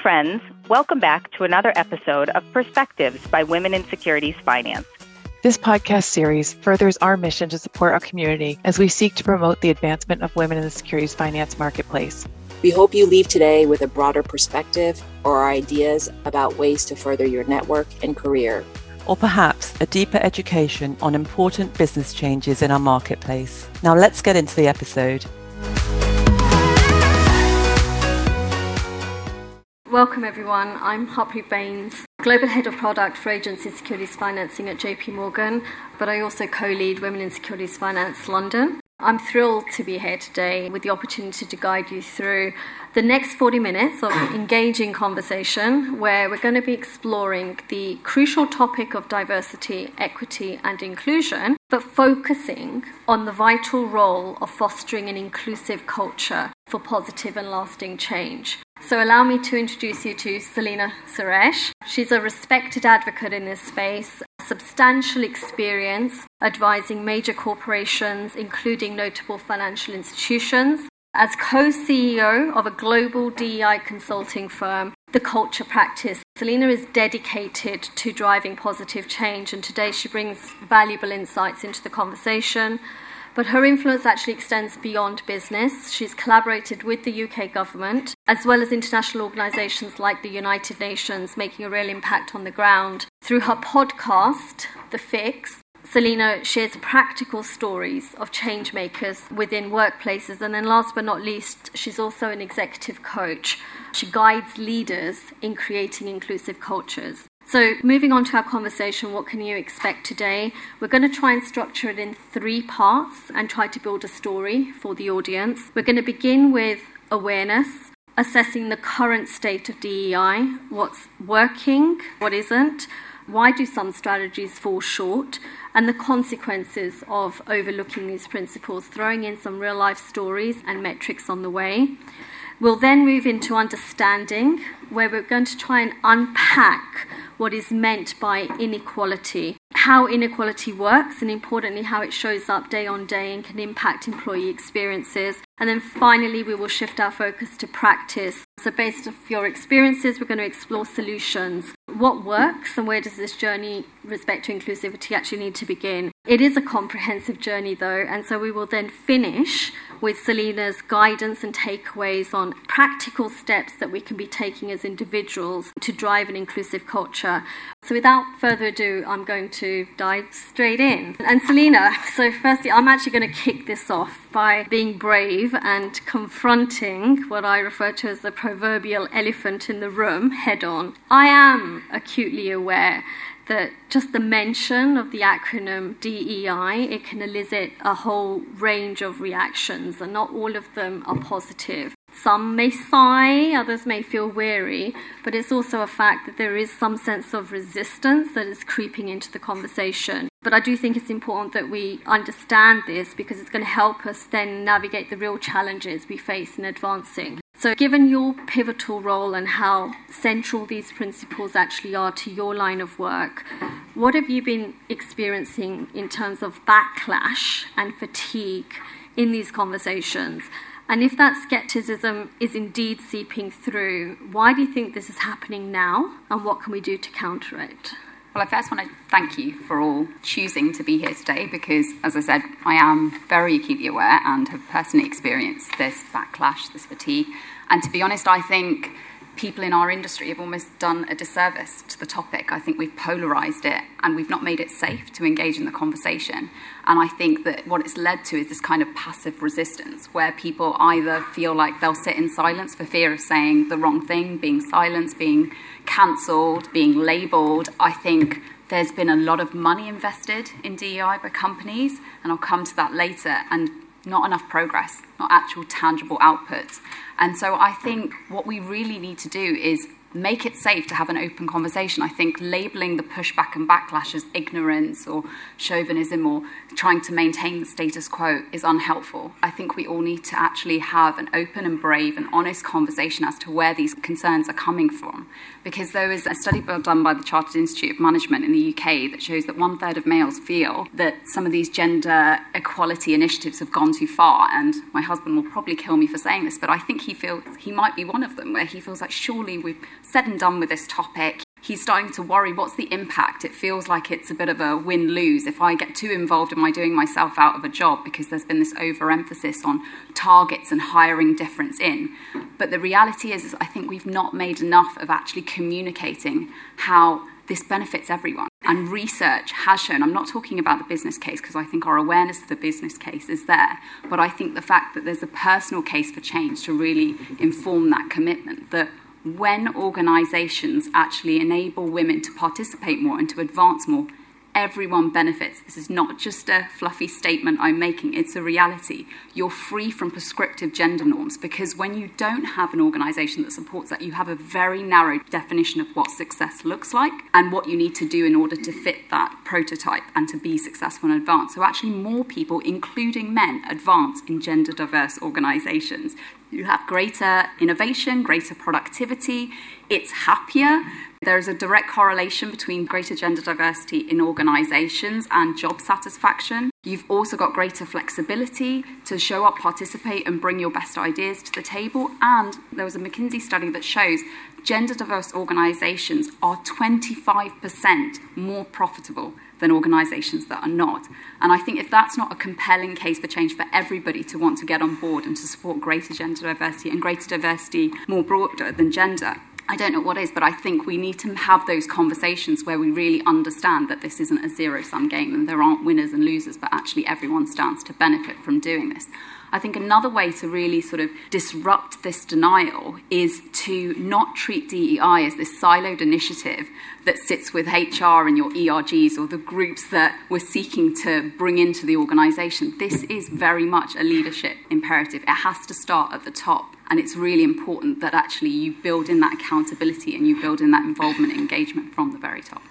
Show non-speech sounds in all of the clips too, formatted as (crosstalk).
friends. Welcome back to another episode of Perspectives by Women in Securities Finance. This podcast series furthers our mission to support our community as we seek to promote the advancement of women in the securities finance marketplace. We hope you leave today with a broader perspective or ideas about ways to further your network and career. Or perhaps a deeper education on important business changes in our marketplace. Now let's get into the episode. Welcome, everyone. I'm Harpreet Bains, Global Head of Product for Agency Securities Financing at JP Morgan, but I also co lead Women in Securities Finance London. I'm thrilled to be here today with the opportunity to guide you through the next 40 minutes of (coughs) engaging conversation where we're going to be exploring the crucial topic of diversity, equity, and inclusion, but focusing on the vital role of fostering an inclusive culture for positive and lasting change. So, allow me to introduce you to Selina Suresh. She's a respected advocate in this space, substantial experience advising major corporations, including notable financial institutions. As co CEO of a global DEI consulting firm, The Culture Practice, Selina is dedicated to driving positive change, and today she brings valuable insights into the conversation but her influence actually extends beyond business. She's collaborated with the UK government as well as international organisations like the United Nations, making a real impact on the ground. Through her podcast, The Fix, Selina shares practical stories of change makers within workplaces. And then, last but not least, she's also an executive coach. She guides leaders in creating inclusive cultures. So, moving on to our conversation, what can you expect today? We're going to try and structure it in three parts and try to build a story for the audience. We're going to begin with awareness, assessing the current state of DEI, what's working, what isn't, why do some strategies fall short, and the consequences of overlooking these principles, throwing in some real life stories and metrics on the way. We'll then move into understanding, where we're going to try and unpack what is meant by inequality, how inequality works, and importantly, how it shows up day on day and can impact employee experiences. And then finally, we will shift our focus to practice. So, based off your experiences, we're going to explore solutions. What works and where does this journey, respect to inclusivity, actually need to begin? It is a comprehensive journey, though, and so we will then finish with Selina's guidance and takeaways on practical steps that we can be taking as individuals to drive an inclusive culture. So, without further ado, I'm going to dive straight in. And Selina, so firstly, I'm actually going to kick this off by being brave and confronting what I refer to as the proverbial elephant in the room head on. I am acutely aware that just the mention of the acronym DEI, it can elicit a whole range of reactions, and not all of them are positive. Some may sigh, others may feel weary, but it's also a fact that there is some sense of resistance that is creeping into the conversation. But I do think it's important that we understand this because it's going to help us then navigate the real challenges we face in advancing. So, given your pivotal role and how central these principles actually are to your line of work, what have you been experiencing in terms of backlash and fatigue in these conversations? And if that skepticism is indeed seeping through, why do you think this is happening now? And what can we do to counter it? Well, I first want to thank you for all choosing to be here today because, as I said, I am very acutely aware and have personally experienced this backlash, this fatigue. And to be honest, I think people in our industry have almost done a disservice to the topic. I think we've polarized it and we've not made it safe to engage in the conversation. And I think that what it's led to is this kind of passive resistance where people either feel like they'll sit in silence for fear of saying the wrong thing, being silenced, being cancelled, being labelled. I think there's been a lot of money invested in DEI by companies, and I'll come to that later, and not enough progress, not actual tangible outputs. And so I think what we really need to do is make it safe to have an open conversation. I think labeling the pushback and backlash as ignorance or chauvinism or trying to maintain the status quo is unhelpful. I think we all need to actually have an open and brave and honest conversation as to where these concerns are coming from. Because there was a study done by the Chartered Institute of Management in the UK that shows that one third of males feel that some of these gender equality initiatives have gone too far. And my husband will probably kill me for saying this, but I think he feels he might be one of them, where he feels like surely we've said and done with this topic. He's starting to worry what's the impact? It feels like it's a bit of a win lose. If I get too involved, am I doing myself out of a job because there's been this overemphasis on targets and hiring difference in? But the reality is, is I think we've not made enough of actually communicating how this benefits everyone. And research has shown, I'm not talking about the business case because I think our awareness of the business case is there, but I think the fact that there's a personal case for change to really inform that commitment that when organisations actually enable women to participate more and to advance more, everyone benefits. This is not just a fluffy statement I'm making, it's a reality. You're free from prescriptive gender norms because when you don't have an organisation that supports that, you have a very narrow definition of what success looks like and what you need to do in order to fit that prototype and to be successful and advance. So, actually, more people, including men, advance in gender diverse organisations. You have greater innovation, greater productivity, it's happier. There is a direct correlation between greater gender diversity in organisations and job satisfaction. You've also got greater flexibility to show up, participate, and bring your best ideas to the table. And there was a McKinsey study that shows gender diverse organisations are 25% more profitable than organisations that are not. And I think if that's not a compelling case for change for everybody to want to get on board and to support greater gender diversity and greater diversity more broader than gender, I don't know what is, but I think we need to have those conversations where we really understand that this isn't a zero sum game and there aren't winners and losers, but actually everyone stands to benefit from doing this. I think another way to really sort of disrupt this denial is to not treat DEI as this siloed initiative that sits with HR and your ERGs or the groups that we're seeking to bring into the organisation. This is very much a leadership imperative. It has to start at the top. And it's really important that actually you build in that accountability and you build in that involvement and engagement from the very top.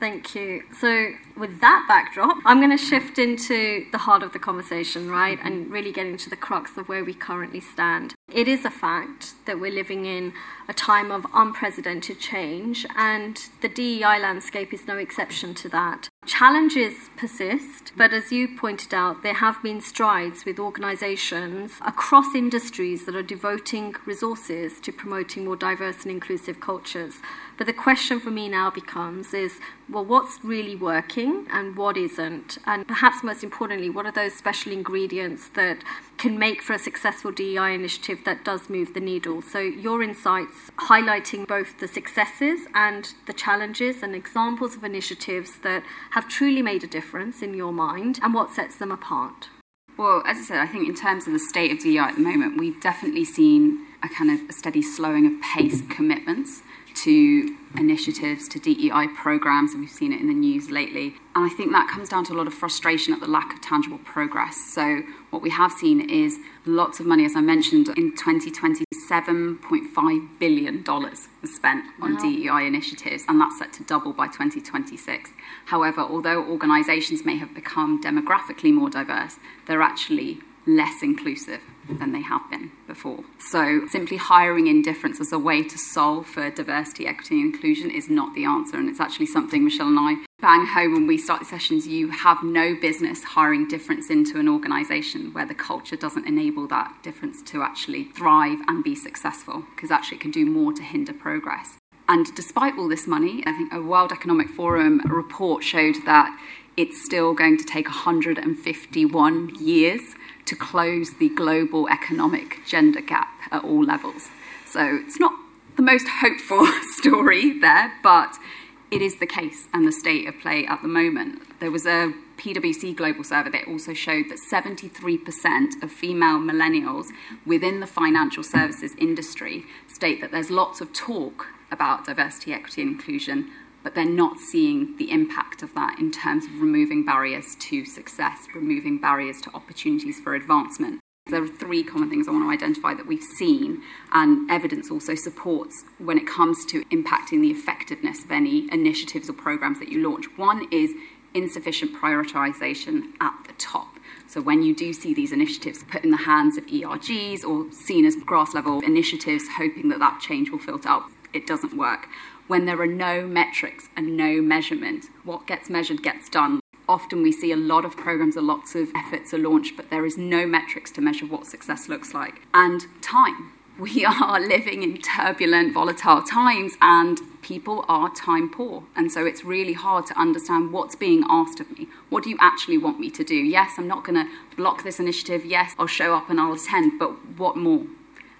Thank you. So, with that backdrop, I'm going to shift into the heart of the conversation, right? And mm-hmm. really get into the crux of where we currently stand. It is a fact that we're living in a time of unprecedented change, and the DEI landscape is no exception to that. Challenges persist, but as you pointed out, there have been strides with organizations across industries that are devoting resources to promoting more diverse and inclusive cultures. But the question for me now becomes is well, what's really working and what isn't? And perhaps most importantly, what are those special ingredients that can make for a successful DEI initiative that does move the needle? So, your insights highlighting both the successes and the challenges and examples of initiatives that have truly made a difference in your mind and what sets them apart. Well, as I said, I think in terms of the state of DEI at the moment, we've definitely seen a kind of a steady slowing of pace commitments to initiatives, to DEI programs, and we've seen it in the news lately. And I think that comes down to a lot of frustration at the lack of tangible progress. So, what we have seen is lots of money, as I mentioned, in 2020, $7.5 billion was spent on wow. DEI initiatives, and that's set to double by 2026. However, although organisations may have become demographically more diverse, they're actually less inclusive than they have been before. So, simply hiring in difference as a way to solve for diversity, equity, and inclusion is not the answer. And it's actually something Michelle and I bang home when we start the sessions. You have no business hiring difference into an organisation where the culture doesn't enable that difference to actually thrive and be successful, because actually it can do more to hinder progress. And despite all this money, I think a World Economic Forum report showed that it's still going to take 151 years to close the global economic gender gap at all levels. So it's not the most hopeful (laughs) story there, but it is the case and the state of play at the moment. There was a PwC global survey that also showed that 73% of female millennials within the financial services industry state that there's lots of talk about diversity, equity, and inclusion, but they're not seeing the impact of that in terms of removing barriers to success, removing barriers to opportunities for advancement. There are three common things I want to identify that we've seen, and evidence also supports when it comes to impacting the effectiveness of any initiatives or programs that you launch. One is insufficient prioritization at the top. So when you do see these initiatives put in the hands of ERGs or seen as grass level initiatives, hoping that that change will filter out, it doesn't work. When there are no metrics and no measurement, what gets measured gets done. Often we see a lot of programs, a lots of efforts are launched, but there is no metrics to measure what success looks like. And time. (laughs) We are living in turbulent, volatile times, and people are time poor. And so it's really hard to understand what's being asked of me. What do you actually want me to do? Yes, I'm not going to block this initiative. Yes, I'll show up and I'll attend, but what more?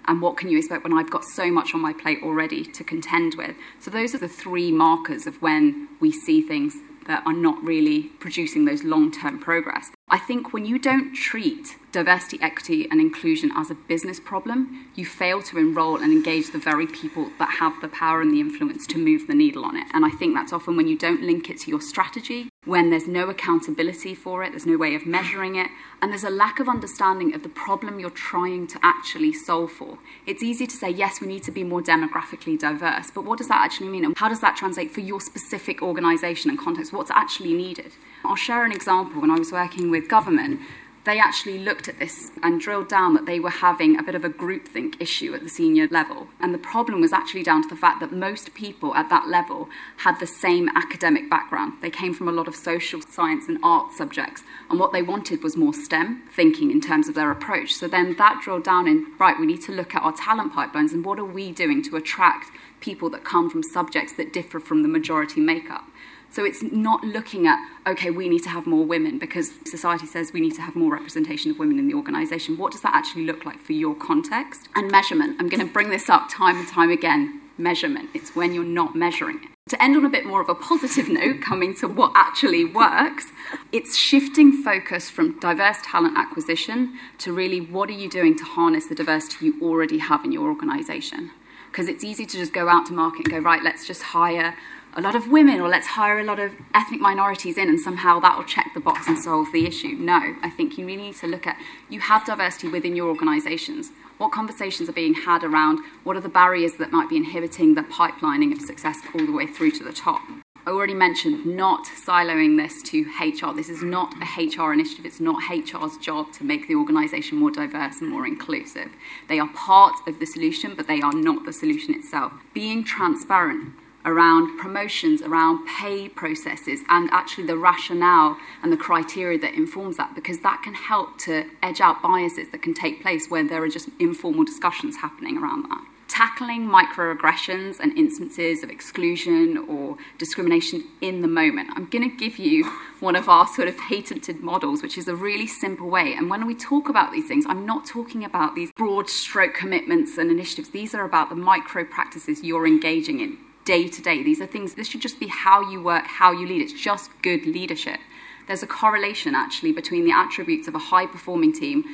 And what can you expect when I've got so much on my plate already to contend with? So, those are the three markers of when we see things that are not really producing those long term progress. I think when you don't treat diversity, equity, and inclusion as a business problem, you fail to enroll and engage the very people that have the power and the influence to move the needle on it. And I think that's often when you don't link it to your strategy, when there's no accountability for it, there's no way of measuring it, and there's a lack of understanding of the problem you're trying to actually solve for. It's easy to say, yes, we need to be more demographically diverse, but what does that actually mean? And how does that translate for your specific organization and context? What's actually needed? I'll share an example. When I was working with government, they actually looked at this and drilled down that they were having a bit of a groupthink issue at the senior level. And the problem was actually down to the fact that most people at that level had the same academic background. They came from a lot of social science and art subjects. And what they wanted was more STEM thinking in terms of their approach. So then that drilled down in right, we need to look at our talent pipelines and what are we doing to attract people that come from subjects that differ from the majority makeup. So it's not looking at, okay, we need to have more women because society says we need to have more representation of women in the organisation. What does that actually look like for your context? And measurement. I'm going to bring this up time and time again. Measurement. It's when you're not measuring it. To end on a bit more of a positive note, coming to what actually works, it's shifting focus from diverse talent acquisition to really what are you doing to harness the diversity you already have in your organisation? Because it's easy to just go out to market and go, right, let's just hire a lot of women or let's hire a lot of ethnic minorities in and somehow that will check the box and solve the issue. No, I think you really need to look at you have diversity within your organisations. What conversations are being had around what are the barriers that might be inhibiting the pipelining of success all the way through to the top? I already mentioned not siloing this to HR. This is not a HR initiative. It's not HR's job to make the organisation more diverse and more inclusive. They are part of the solution, but they are not the solution itself. Being transparent around promotions, around pay processes, and actually the rationale and the criteria that informs that, because that can help to edge out biases that can take place where there are just informal discussions happening around that. Tackling microaggressions and instances of exclusion or discrimination in the moment. I'm going to give you one of our sort of patented models, which is a really simple way. And when we talk about these things, I'm not talking about these broad stroke commitments and initiatives. These are about the micro practices you're engaging in day to day. These are things, this should just be how you work, how you lead. It's just good leadership. There's a correlation actually between the attributes of a high performing team,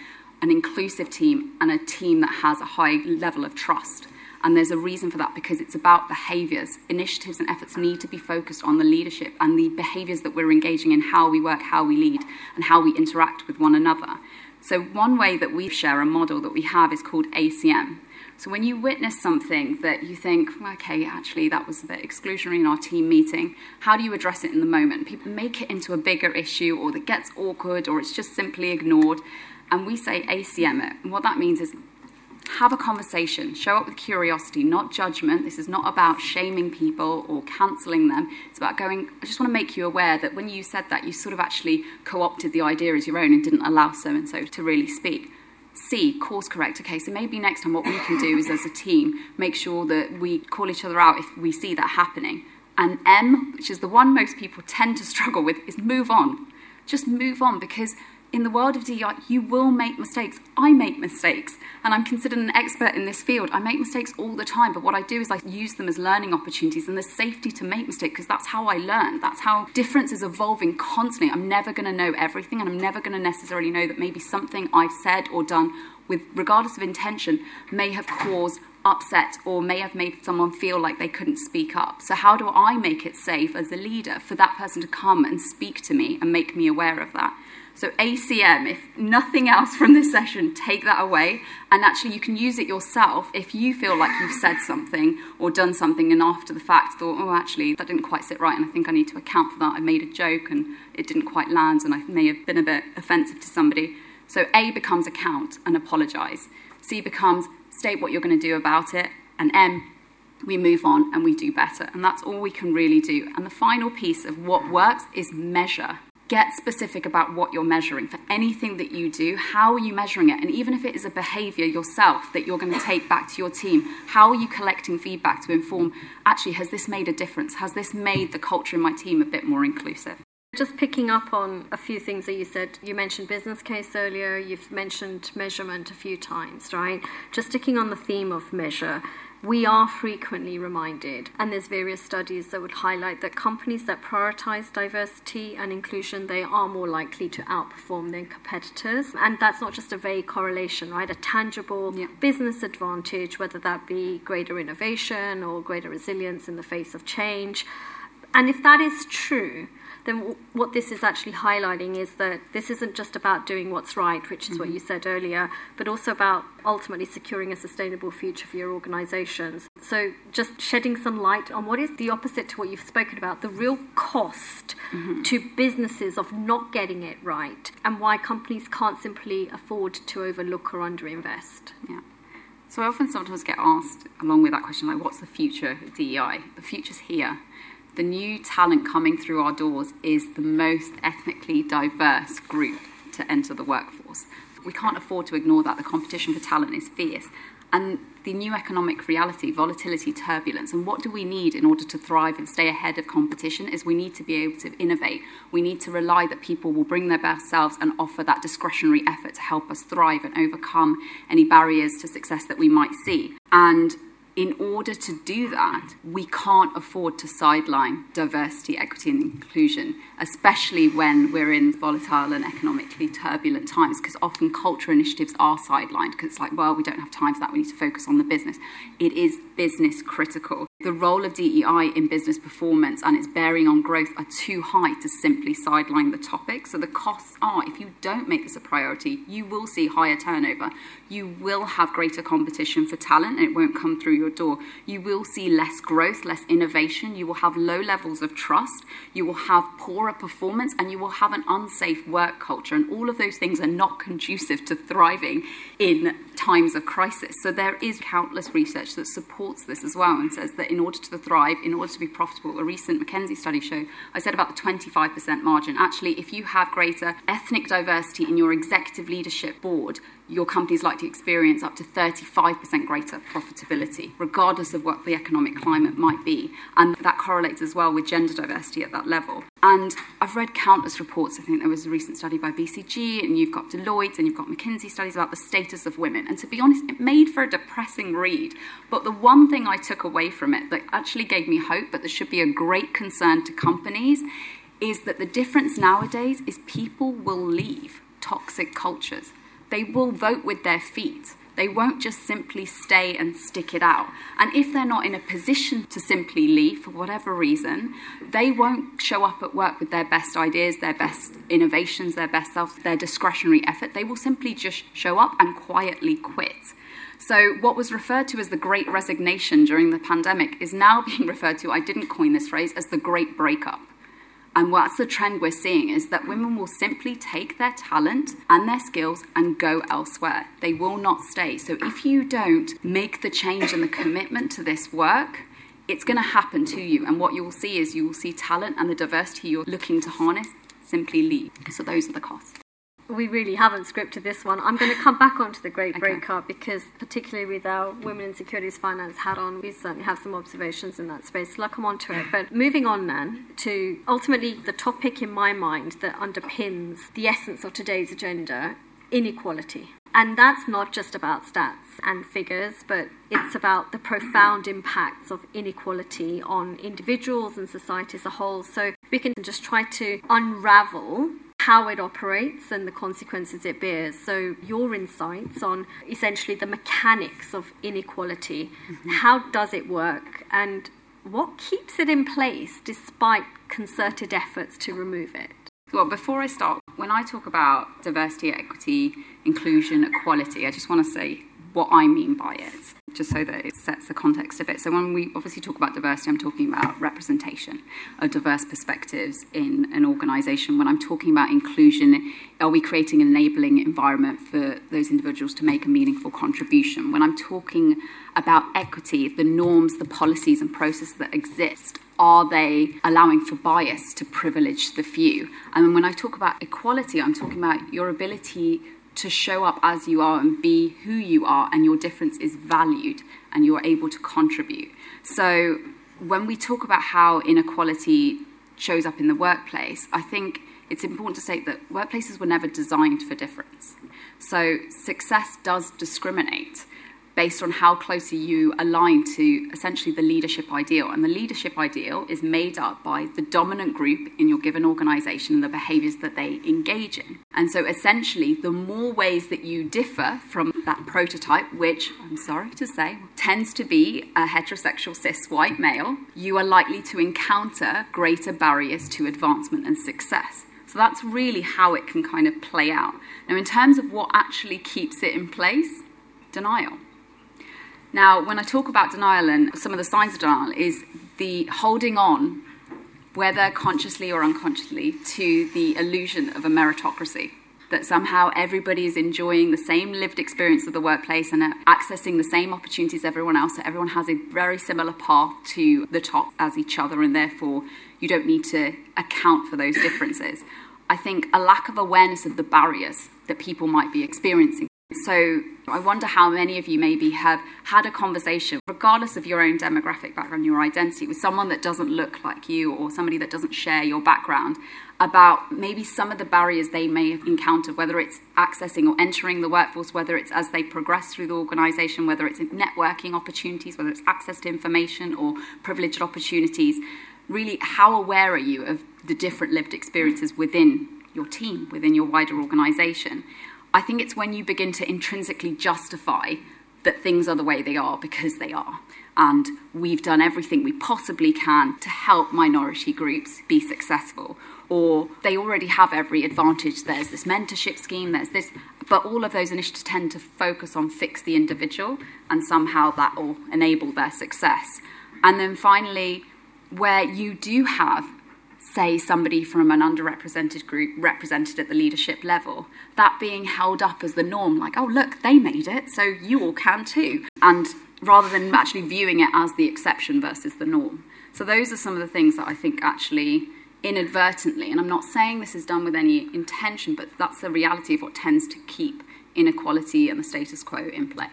an inclusive team, and a team that has a high level of trust. And there's a reason for that because it's about behaviors. Initiatives and efforts need to be focused on the leadership and the behaviors that we're engaging in, how we work, how we lead, and how we interact with one another. So, one way that we share a model that we have is called ACM. So when you witness something that you think, okay, actually that was a bit exclusionary in our team meeting, how do you address it in the moment? People make it into a bigger issue or that gets awkward or it's just simply ignored. And we say ACM it. And what that means is have a conversation, show up with curiosity, not judgment. This is not about shaming people or cancelling them. It's about going, I just want to make you aware that when you said that, you sort of actually co opted the idea as your own and didn't allow so and so to really speak. C, course correct. Okay, so maybe next time what we can do is as a team make sure that we call each other out if we see that happening. And M, which is the one most people tend to struggle with, is move on. Just move on because in the world of DEI, you will make mistakes. I make mistakes, and I'm considered an expert in this field. I make mistakes all the time, but what I do is I use them as learning opportunities, and there's safety to make mistakes because that's how I learn. That's how difference is evolving constantly. I'm never going to know everything, and I'm never going to necessarily know that maybe something I've said or done, with regardless of intention, may have caused upset or may have made someone feel like they couldn't speak up. So, how do I make it safe as a leader for that person to come and speak to me and make me aware of that? So, ACM, if nothing else from this session, take that away. And actually, you can use it yourself if you feel like you've said something or done something and after the fact thought, oh, actually, that didn't quite sit right and I think I need to account for that. I made a joke and it didn't quite land and I may have been a bit offensive to somebody. So, A becomes account and apologise. C becomes what you're going to do about it. And M, we move on and we do better. And that's all we can really do. And the final piece of what works is measure. Get specific about what you're measuring for anything that you do. How are you measuring it? And even if it is a behavior yourself that you're going to take back to your team, how are you collecting feedback to inform actually, has this made a difference? Has this made the culture in my team a bit more inclusive? Just picking up on a few things that you said. You mentioned business case earlier, you've mentioned measurement a few times, right? Just sticking on the theme of measure we are frequently reminded, and there's various studies that would highlight that companies that prioritize diversity and inclusion, they are more likely to outperform their competitors. And that's not just a vague correlation, right? A tangible yeah. business advantage, whether that be greater innovation or greater resilience in the face of change. And if that is true, then what this is actually highlighting is that this isn't just about doing what's right, which is mm-hmm. what you said earlier, but also about ultimately securing a sustainable future for your organizations. So, just shedding some light on what is the opposite to what you've spoken about the real cost mm-hmm. to businesses of not getting it right, and why companies can't simply afford to overlook or underinvest. Yeah. So I often sometimes get asked, along with that question, like, what's the future of DEI? The future's here the new talent coming through our doors is the most ethnically diverse group to enter the workforce. We can't afford to ignore that. The competition for talent is fierce. And the new economic reality, volatility, turbulence, and what do we need in order to thrive and stay ahead of competition is we need to be able to innovate. We need to rely that people will bring their best selves and offer that discretionary effort to help us thrive and overcome any barriers to success that we might see. And in order to do that, we can't afford to sideline diversity, equity, and inclusion, especially when we're in volatile and economically turbulent times, because often culture initiatives are sidelined because it's like, well, we don't have time for that, we need to focus on the business. It is business critical. The role of DEI in business performance and its bearing on growth are too high to simply sideline the topic. So the costs are, if you don't make this a priority, you will see higher turnover. You will have greater competition for talent and it won't come through your door. You will see less growth, less innovation. You will have low levels of trust. You will have poorer performance and you will have an unsafe work culture. And all of those things are not conducive to thriving in times of crisis. So there is countless research that supports this as well and says that in order to thrive, in order to be profitable, a recent McKinsey study showed, I said about the 25% margin. Actually, if you have greater ethnic diversity in your executive leadership board, your company is likely to experience up to 35% greater profitability, regardless of what the economic climate might be. And that correlates as well with gender diversity at that level. And I've read countless reports. I think there was a recent study by BCG, and you've got Deloitte, and you've got McKinsey studies about the status of women. And to be honest, it made for a depressing read. But the one thing I took away from it that actually gave me hope, but there should be a great concern to companies, is that the difference nowadays is people will leave toxic cultures they will vote with their feet. They won't just simply stay and stick it out. And if they're not in a position to simply leave for whatever reason, they won't show up at work with their best ideas, their best innovations, their best self, their discretionary effort. They will simply just show up and quietly quit. So, what was referred to as the great resignation during the pandemic is now (laughs) being referred to, I didn't coin this phrase, as the great breakup. And what's the trend we're seeing is that women will simply take their talent and their skills and go elsewhere. They will not stay. So if you don't make the change and the commitment to this work, it's going to happen to you. And what you will see is you will see talent and the diversity you're looking to harness simply leave. So those are the costs we really haven't scripted this one. I'm going to come back onto the great okay. breakup because, particularly with our Women in Securities Finance hat on, we certainly have some observations in that space. So I'll come on to it. But moving on then to ultimately the topic in my mind that underpins the essence of today's agenda inequality. And that's not just about stats and figures, but it's about the profound impacts of inequality on individuals and society as a whole. So we can just try to unravel how it operates and the consequences it bears. So, your insights on essentially the mechanics of inequality. Mm-hmm. How does it work? And what keeps it in place despite concerted efforts to remove it? Well, before I start, when I talk about diversity, equity, inclusion, equality, I just want to say what I mean by it, just so that it sets the context a bit. So, when we obviously talk about diversity, I'm talking about representation of diverse perspectives in an organisation. When I'm talking about inclusion, are we creating an enabling environment for those individuals to make a meaningful contribution? When I'm talking about equity, the norms, the policies, and processes that exist are they allowing for bias to privilege the few? And when I talk about equality, I'm talking about your ability to show up as you are and be who you are, and your difference is valued and you're able to contribute. So, when we talk about how inequality shows up in the workplace, I think it's important to state that workplaces were never designed for difference. So, success does discriminate based on how closely you align to essentially the leadership ideal. And the leadership ideal is made up by the dominant group in your given organization and the behaviors that they engage in. And so essentially, the more ways that you differ from that prototype, which I'm sorry to say tends to be a heterosexual cis white male, you are likely to encounter greater barriers to advancement and success. So that's really how it can kind of play out. Now, in terms of what actually keeps it in place, denial. Now, when I talk about denial and some of the signs of denial, is the holding on, whether consciously or unconsciously, to the illusion of a meritocracy. That somehow everybody is enjoying the same lived experience of the workplace and accessing the same opportunities as everyone else. So everyone has a very similar path to the top as each other, and therefore you don't need to account for those differences. I think a lack of awareness of the barriers that people might be experiencing so I wonder how many of you maybe have had a conversation, regardless of your own demographic background, your identity, with someone that doesn't look like you or somebody that doesn't share your background about maybe some of the barriers they may have encountered, whether it's accessing or entering the workforce, whether it's as they progress through the organisation, whether it's networking opportunities, whether it's access to information or privileged opportunities. Really, how aware are you of the different lived experiences within your team, within your wider organisation? I think it's when you begin to intrinsically justify that things are the way they are because they are. And we've done everything we possibly can to help minority groups be successful. Or they already have every advantage. There's this mentorship scheme, there's this. But all of those initiatives tend to focus on fix the individual, and somehow that will enable their success. And then finally, where you do have say somebody from an underrepresented group represented at the leadership level, that being held up as the norm, like, oh, look, they made it, so you all can too. And rather than actually viewing it as the exception versus the norm. So, those are some of the things that I think actually inadvertently, and I'm not saying this is done with any intention, but that's the reality of what tends to keep inequality and the status quo in play.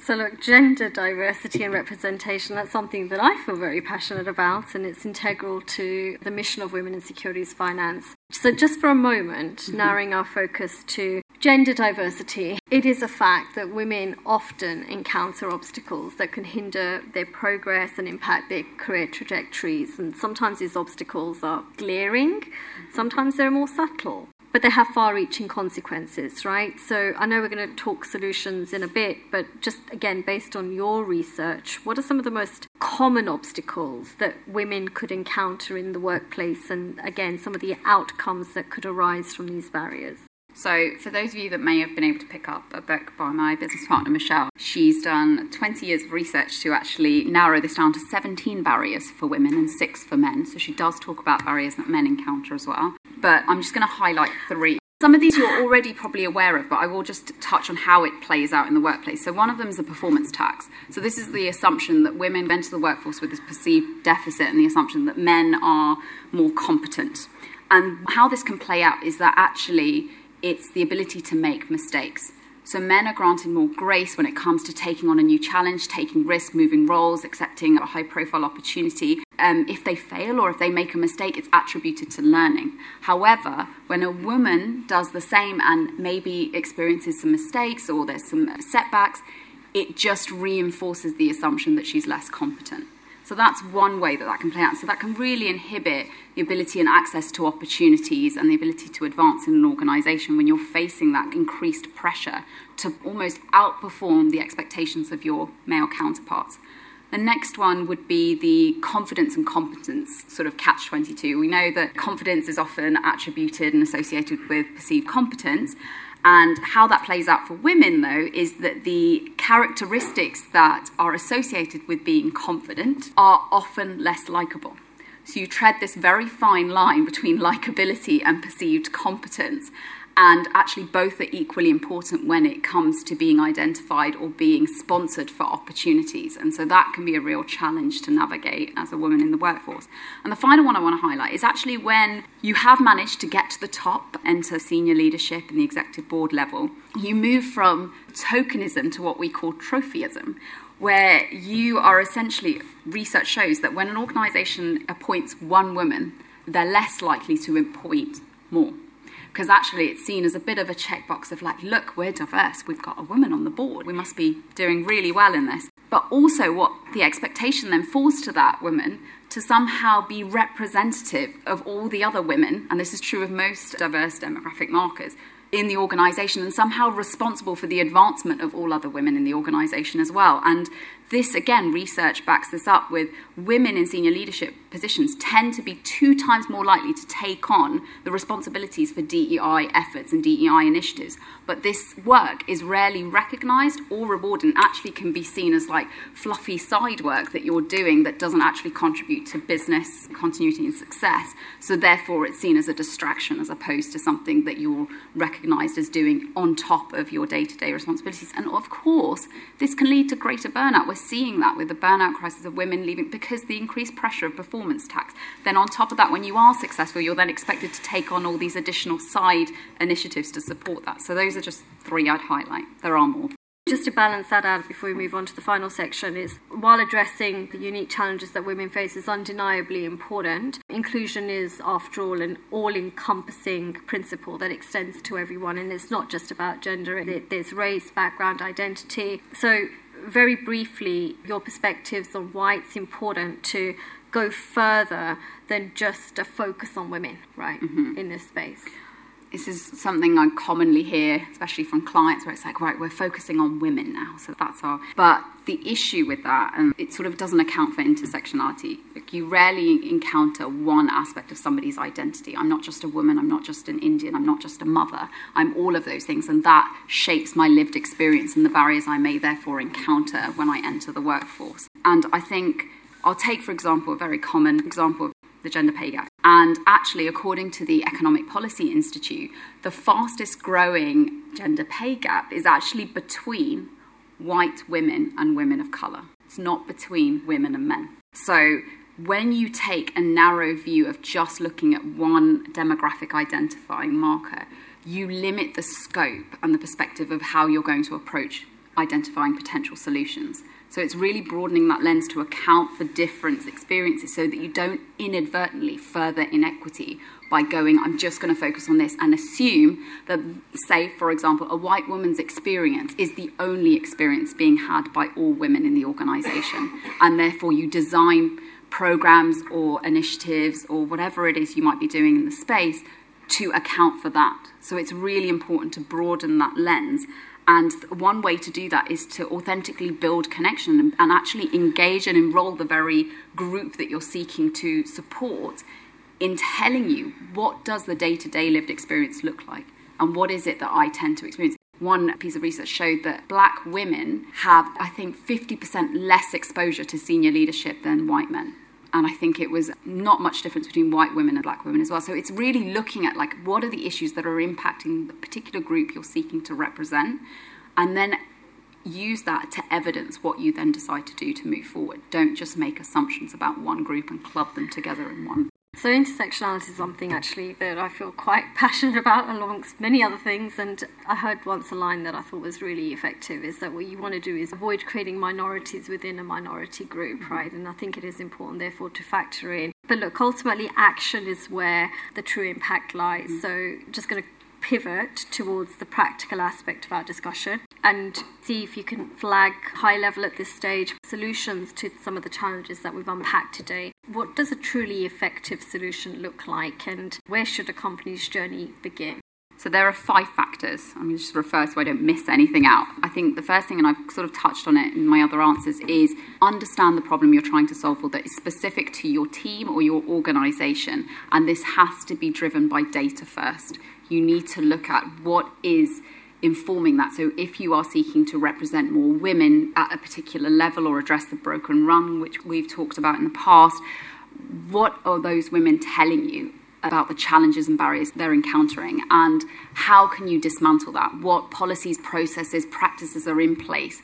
So, look, gender diversity and representation, that's something that I feel very passionate about, and it's integral to the mission of Women in Securities Finance. So, just for a moment, mm-hmm. narrowing our focus to gender diversity, it is a fact that women often encounter obstacles that can hinder their progress and impact their career trajectories. And sometimes these obstacles are glaring, sometimes they're more subtle but they have far reaching consequences, right? So I know we're going to talk solutions in a bit, but just again, based on your research, what are some of the most common obstacles that women could encounter in the workplace, and again, some of the outcomes that could arise from these barriers? So, for those of you that may have been able to pick up a book by my business partner Michelle, she's done 20 years of research to actually narrow this down to 17 barriers for women and six for men. So, she does talk about barriers that men encounter as well. But I'm just going to highlight three. Some of these you're already probably aware of, but I will just touch on how it plays out in the workplace. So, one of them is the performance tax. So, this is the assumption that women enter the workforce with this perceived deficit and the assumption that men are more competent. And how this can play out is that actually it's the ability to make mistakes. So men are granted more grace when it comes to taking on a new challenge, taking risks, moving roles, accepting a high profile opportunity. Um, if they fail or if they make a mistake, it's attributed to learning. However, when a woman does the same and maybe experiences some mistakes or there's some setbacks, it just reinforces the assumption that she's less competent. So that's one way that that can play out. So that can really inhibit the ability and access to opportunities and the ability to advance in an organisation when you're facing that increased pressure to almost outperform the expectations of your male counterparts. The next one would be the confidence and competence sort of catch 22. We know that confidence is often attributed and associated with perceived competence. And how that plays out for women, though, is that the characteristics that are associated with being confident are often less likable. So you tread this very fine line between likability and perceived competence and actually both are equally important when it comes to being identified or being sponsored for opportunities. And so that can be a real challenge to navigate as a woman in the workforce. And the final one I want to highlight is actually when you have managed to get to the top, enter senior leadership and the executive board level, you move from tokenism to what we call trophyism, where you are essentially, research shows that when an organization appoints one woman, they're less likely to appoint more because actually it's seen as a bit of a checkbox of like, look, we're diverse, we've got a woman on the board, we must be doing really well in this. But also, what the expectation then falls to that woman to somehow be representative of all the other women, and this is true of most diverse demographic markers, in the organisation and somehow responsible for the advancement of all other women in the organisation as well. And this, again, research backs this up with women in senior leadership positions tend to be two times more likely to take on the responsibilities for DEI efforts and DEI initiatives. But this work is rarely recognised or rewarded and actually can be seen as like fluffy side work that you're doing that doesn't actually contribute to business continuity and success. So therefore, it's seen as a distraction as opposed to something that you're recognised as doing on top of your day to day responsibilities. And of course, this can lead to greater burnout. We're seeing that with the burnout crisis of women leaving because the increased pressure of performance tax. Then, on top of that, when you are successful, you're then expected to take on all these additional side initiatives to support that. So, those are just three I'd highlight. There are more. Just to balance that out before we move on to the final section, is while addressing the unique challenges that women face is undeniably important, inclusion is, after all, an all encompassing principle that extends to everyone, and it's not just about gender, there's race, background, identity. So, very briefly your perspectives on why it's important to go further than just a focus on women, right, mm-hmm. in this space this is something I commonly hear, especially from clients, where it's like, right, we're focusing on women now, so that's our. But the issue with that, and it sort of doesn't account for intersectionality. Like you rarely encounter one aspect of somebody's identity. I'm not just a woman. I'm not just an Indian. I'm not just a mother. I'm all of those things, and that shapes my lived experience and the barriers I may therefore encounter when I enter the workforce. And I think I'll take, for example, a very common example the gender pay gap. And actually, according to the Economic Policy Institute, the fastest growing gender pay gap is actually between white women and women of colour. It's not between women and men. So, when you take a narrow view of just looking at one demographic identifying marker, you limit the scope and the perspective of how you're going to approach identifying potential solutions. So it's really broadening that lens to account for different experiences so that you don't inadvertently further inequity by going, I'm just going to focus on this and assume that, say, for example, a white woman's experience is the only experience being had by all women in the organization. And therefore, you design programs or initiatives or whatever it is you might be doing in the space to account for that. So it's really important to broaden that lens and one way to do that is to authentically build connection and actually engage and enroll the very group that you're seeking to support in telling you what does the day-to-day lived experience look like and what is it that I tend to experience. One piece of research showed that black women have, I think, 50% less exposure to senior leadership than white men and I think it was not much difference between white women and black women as well. So it's really looking at like what are the issues that are impacting the particular group you're seeking to represent, and then use that to evidence what you then decide to do to move forward. Don't just make assumptions about one group and club them together in one. So, intersectionality is something actually that I feel quite (laughs) passionate about, amongst many other things. And I heard once a line that I thought was really effective is that what you want to do is avoid creating minorities within a minority group, mm-hmm. right? And I think it is important, therefore, to factor in. But look, ultimately, action is where the true impact lies. Mm-hmm. So, just going to pivot towards the practical aspect of our discussion and see if you can flag high level at this stage solutions to some of the challenges that we've unpacked today. What does a truly effective solution look like and where should a company's journey begin? So there are five factors. I'm going to just refer so I don't miss anything out. I think the first thing, and I've sort of touched on it in my other answers, is understand the problem you're trying to solve for that is specific to your team or your organization. And this has to be driven by data first. You need to look at what is informing that. So if you are seeking to represent more women at a particular level or address the broken rung, which we've talked about in the past, what are those women telling you about the challenges and barriers they're encountering? And how can you dismantle that? What policies processes practices are in place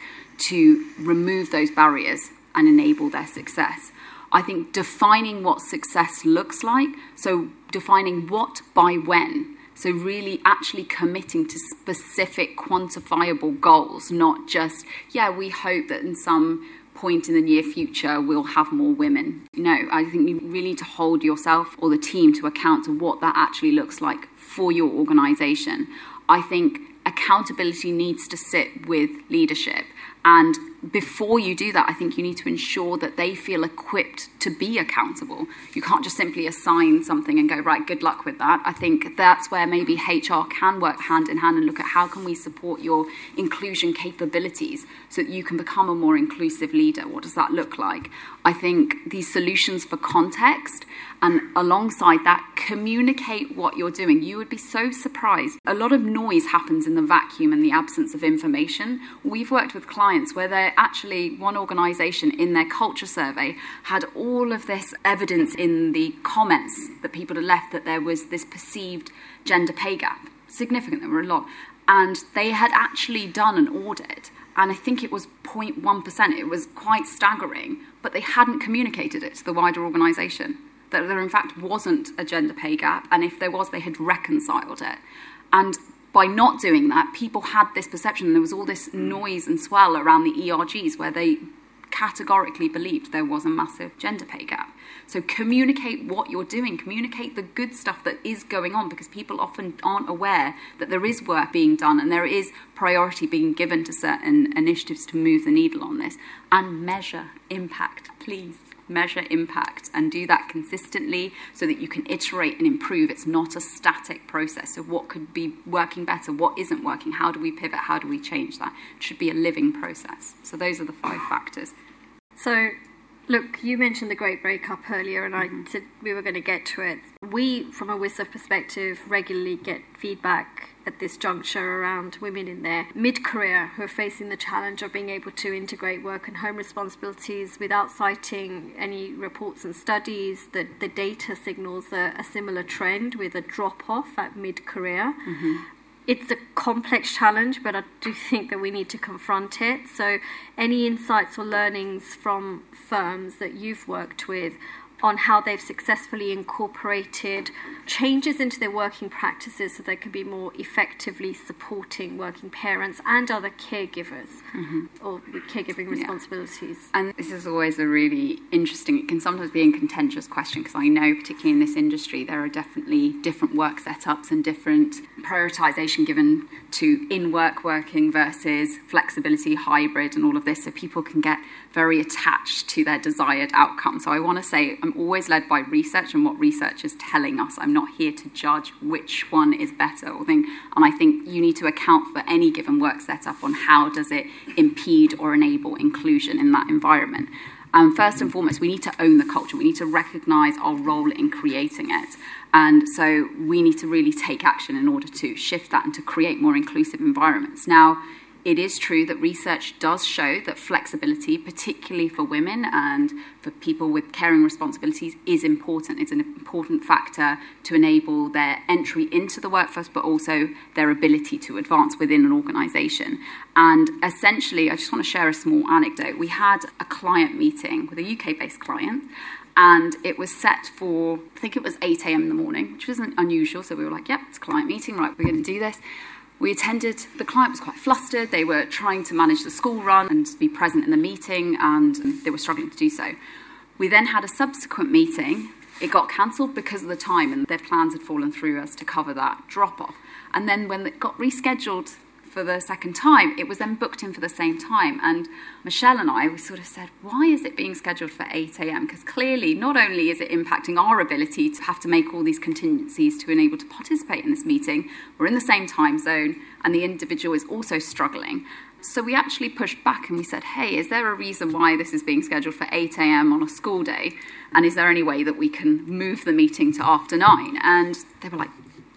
to remove those barriers and enable their success? I think defining what success looks like so defining what by when so really actually committing to specific quantifiable goals not just yeah we hope that in some point in the near future we'll have more women. No, I think you really need to hold yourself or the team to account to what that actually looks like for your organization. I think accountability needs to sit with leadership and before you do that, I think you need to ensure that they feel equipped to be accountable. You can't just simply assign something and go, right, good luck with that. I think that's where maybe HR can work hand in hand and look at how can we support your inclusion capabilities so that you can become a more inclusive leader. What does that look like? I think these solutions for context and alongside that, communicate what you're doing. You would be so surprised. A lot of noise happens in the vacuum and the absence of information. We've worked with clients where they're actually, one organisation in their culture survey had all of this evidence in the comments that people had left that there was this perceived gender pay gap. Significant, there were a lot. And they had actually done an audit and I think it was 0.1%. It was quite staggering, but they hadn't communicated it to the wider organisation. That there, in fact, wasn't a gender pay gap, and if there was, they had reconciled it. And by not doing that, people had this perception, there was all this noise and swell around the ERGs where they categorically believed there was a massive gender pay gap. So communicate what you're doing, communicate the good stuff that is going on because people often aren't aware that there is work being done and there is priority being given to certain initiatives to move the needle on this and measure impact, please measure impact and do that consistently so that you can iterate and improve. It's not a static process. So, what could be working better? What isn't working? How do we pivot? How do we change that? It should be a living process. So, those are the five factors. So, look, you mentioned the great breakup earlier, and. I said we were going to get to it. We, from a WISF perspective, regularly get feedback at this juncture around women in their mid career who are facing the challenge of being able to integrate work and home responsibilities without citing any reports and studies. The, the data signals a, a similar trend with a drop off at mid career. Mm-hmm it's a complex challenge, but I do think that we need to confront it. So, any insights or learnings from firms that you've worked with on how they've successfully incorporated changes into their working practices so they can be more effectively supporting working parents and other caregivers mm-hmm. or caregiving responsibilities. Yeah. And this is always a really interesting, it can sometimes be a contentious question because I know, particularly in this industry, there are definitely different work setups and different prioritization given to in work working versus flexibility, hybrid, and all of this so people can get very attached to their desired outcome. So I want to say I'm always led by research and what research is telling us. I'm not here to judge which one is better or thing. And I think you need to account for any given work setup on how does it impede or enable inclusion in that environment. Um, first and foremost, we need to own the culture. We need to recognize our role in creating it. And so we need to really take action in order to shift that and to create more inclusive environments. Now, it is true that research does show that flexibility, particularly for women and for people with caring responsibilities, is important. It's an important factor to enable their entry into the workforce, but also their ability to advance within an organisation. And essentially, I just want to share a small anecdote. We had a client meeting with a UK based client, and it was set for, I think it was 8 a.m. in the morning, which wasn't unusual. So we were like, yep, it's client meeting, right, we're going to do this. We attended, the client was quite flustered. They were trying to manage the school run and be present in the meeting, and they were struggling to do so. We then had a subsequent meeting. It got cancelled because of the time, and their plans had fallen through as to cover that drop off. And then when it got rescheduled for the second time, it was then booked in for the same time. And Michelle and I, we sort of said, why is it being scheduled for 8 a.m.? Because clearly, not only is it impacting our ability to have to make all these contingencies to enable to participate in this meeting, we're in the same time zone, and the individual is also struggling. So we actually pushed back and we said, hey, is there a reason why this is being scheduled for 8 a.m. on a school day? And is there any way that we can move the meeting to after nine? And they were like,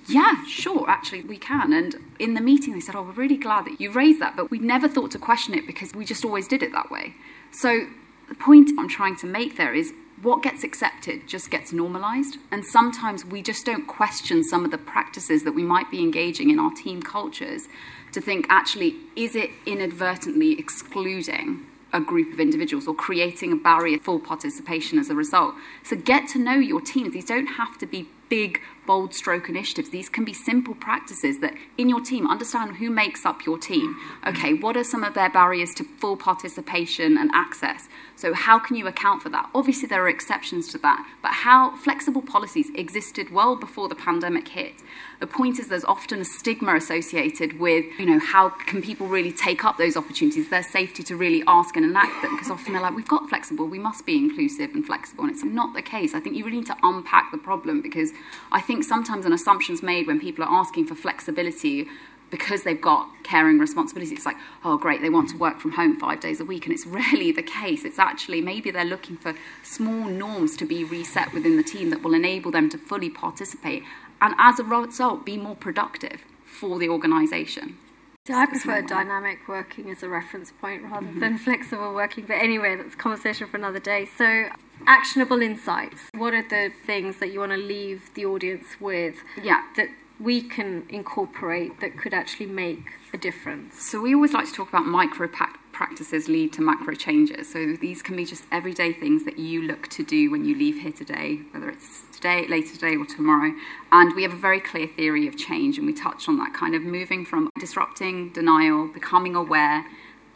yeah, sure, actually, we can. And in the meeting, they said, Oh, we're really glad that you raised that, but we never thought to question it because we just always did it that way. So the point I'm trying to make there is what gets accepted just gets normalized. And sometimes we just don't question some of the practices that we might be engaging in our team cultures to think, actually, is it inadvertently excluding a group of individuals or creating a barrier for participation as a result. So get to know your teams. These don't have to be big, bold stroke initiatives. These can be simple practices that in your team, understand who makes up your team. Okay, what are some of their barriers to full participation and access? So, how can you account for that? Obviously, there are exceptions to that, but how flexible policies existed well before the pandemic hit. The point is, there's often a stigma associated with, you know, how can people really take up those opportunities, their safety to really ask and enact them, because often they're like, we've got flexible, we must be inclusive and flexible, and it's not the case. I think you really need to unpack the problem because I think sometimes an assumption's made when people are asking for flexibility because they've got caring responsibilities, it's like, oh, great, they want to work from home five days a week. And it's (laughs) rarely the case. It's actually maybe they're looking for small norms to be reset within the team that will enable them to fully participate and, as a result, be more productive for the organisation. So I prefer dynamic working as a reference point rather mm-hmm. than (laughs) flexible working. But anyway, that's a conversation for another day. So, actionable insights. What are the things that you want to leave the audience with? Yeah. That we can incorporate that could actually make a difference? So, we always like to talk about micro practices lead to macro changes. So, these can be just everyday things that you look to do when you leave here today, whether it's today, later today, or tomorrow. And we have a very clear theory of change, and we touch on that kind of moving from disrupting, denial, becoming aware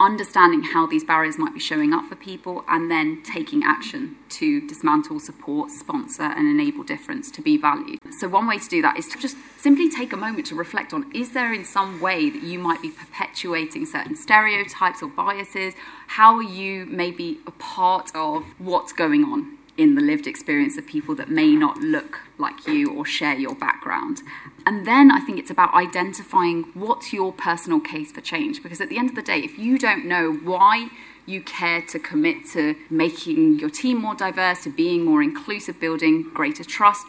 understanding how these barriers might be showing up for people, and then taking action to dismantle, support, sponsor, and enable difference to be valued. So, one way to do that is to just simply take a moment to reflect on is there in some way that you might be perpetuating certain stereotypes or biases? How are you maybe a part of what's going on in the lived experience of people that may not look like you or share your background. And then I think it's about identifying what's your personal case for change. Because at the end of the day, if you don't know why you care to commit to making your team more diverse, to being more inclusive, building greater trust,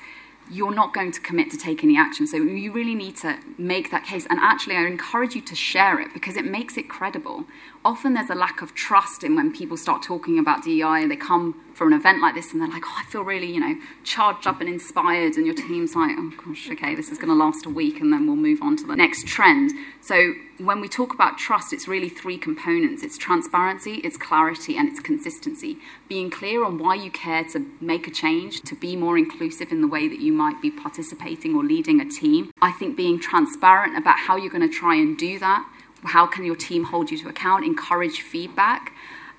you're not going to commit to take any action. So you really need to make that case. And actually, I encourage you to share it because it makes it credible. Often there's a lack of trust in when people start talking about DEI they come for an event like this and they're like, oh, I feel really, you know, charged up and inspired. And your team's like, oh gosh, okay, this is going to last a week and then we'll move on to the next trend. So when we talk about trust, it's really three components it's transparency, it's clarity, and it's consistency. Being clear on why you care to make a change, to be more inclusive in the way that you might be participating or leading a team. I think being transparent about how you're going to try and do that. How can your team hold you to account? Encourage feedback.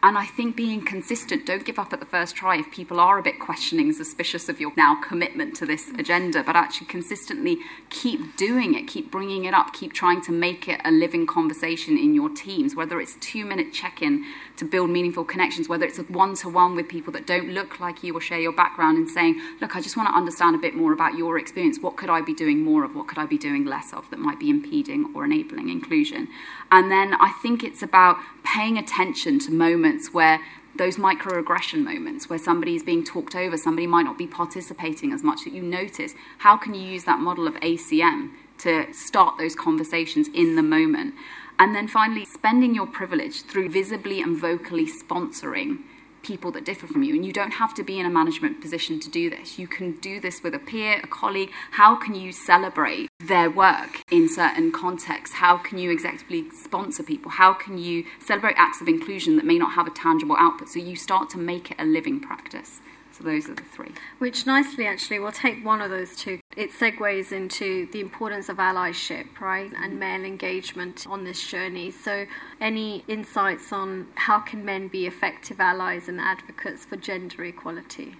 And I think being consistent, don't give up at the first try if people are a bit questioning, suspicious of your now commitment to this agenda, but actually consistently keep doing it, keep bringing it up, keep trying to make it a living conversation in your teams, whether it's two minute check in to build meaningful connections, whether it's a one to one with people that don't look like you or share your background and saying, look, I just want to understand a bit more about your experience. What could I be doing more of? What could I be doing less of that might be impeding or enabling inclusion? And then I think it's about paying attention to moments where those microaggression moments where somebody is being talked over, somebody might not be participating as much that you notice. How can you use that model of ACM to start those conversations in the moment? And then finally, spending your privilege through visibly and vocally sponsoring people that differ from you. And you don't have to be in a management position to do this. You can do this with a peer, a colleague. How can you celebrate their work in certain contexts? How can you executively sponsor people? How can you celebrate acts of inclusion that may not have a tangible output? So you start to make it a living practice. So those are the three. Which nicely, actually, we'll take one of those two. It segues into the importance of allyship, right, and mm-hmm. male engagement on this journey. So, any insights on how can men be effective allies and advocates for gender equality?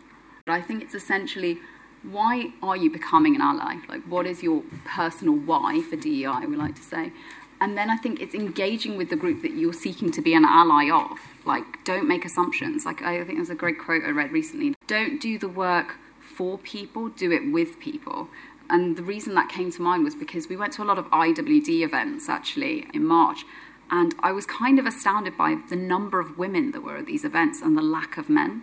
I think it's essentially why are you becoming an ally? Like, what is your personal why for DEI? We like to say, And then I think it's engaging with the group that you're seeking to be an ally of. Like, don't make assumptions. Like, I think there's a great quote I read recently. Don't do the work for people, do it with people. And the reason that came to mind was because we went to a lot of IWD events actually in March. And I was kind of astounded by the number of women that were at these events and the lack of men.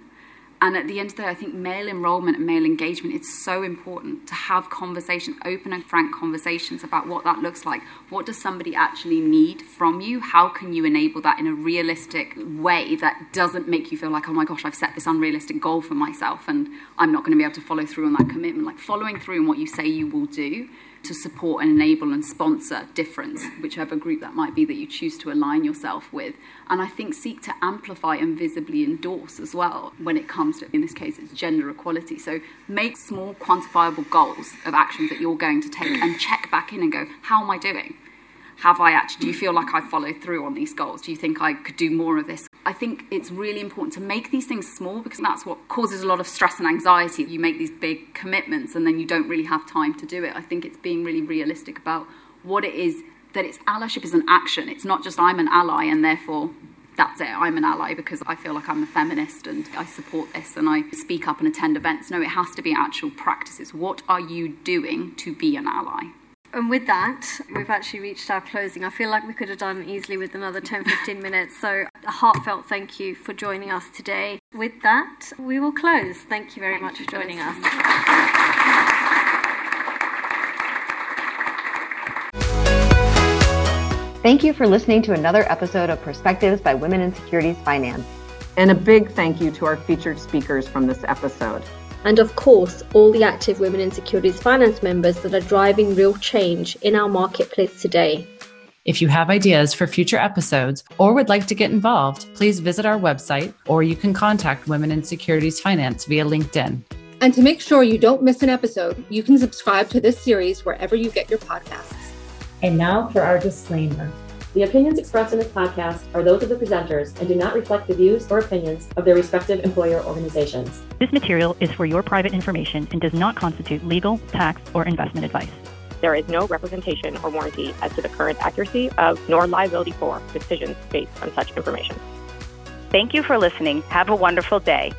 And at the end of the day, I think male enrollment and male engagement, it's so important to have conversations, open and frank conversations about what that looks like. What does somebody actually need from you? How can you enable that in a realistic way that doesn't make you feel like, oh my gosh, I've set this unrealistic goal for myself and I'm not going to be able to follow through on that commitment. Like following through on what you say you will do to support and enable and sponsor difference, whichever group that might be that you choose to align yourself with. And I think seek to amplify and visibly endorse as well when it comes to, in this case, it's gender equality. So make small quantifiable goals of actions that you're going to take and check back in and go, how am I doing? Have I actually, do you feel like I followed through on these goals? Do you think I could do more of this? I think it's really important to make these things small because that's what causes a lot of stress and anxiety. You make these big commitments and then you don't really have time to do it. I think it's being really realistic about what it is that it's allyship is an action. It's not just I'm an ally and therefore that's it. I'm an ally because I feel like I'm a feminist and I support this and I speak up and attend events. No, it has to be actual practices. What are you doing to be an ally? And with that, we've actually reached our closing. I feel like we could have done easily with another 10 15 minutes. So, a heartfelt thank you for joining us today. With that, we will close. Thank you very thank much you for joining us. Thank you for listening to another episode of Perspectives by Women in Securities Finance. And a big thank you to our featured speakers from this episode and of course, all the active Women in Securities Finance members that are driving real change in our marketplace today. If you have ideas for future episodes or would like to get involved, please visit our website or you can contact Women in Securities Finance via LinkedIn. And to make sure you don't miss an episode, you can subscribe to this series wherever you get your podcasts. And now for our disclaimer. The opinions expressed in this podcast are those of the presenters and do not reflect the views or opinions of their respective employer organizations. This material is for your private information and does not constitute legal, tax, or investment advice. There is no representation or warranty as to the current accuracy of nor liability for decisions based on such information. Thank you for listening. Have a wonderful day.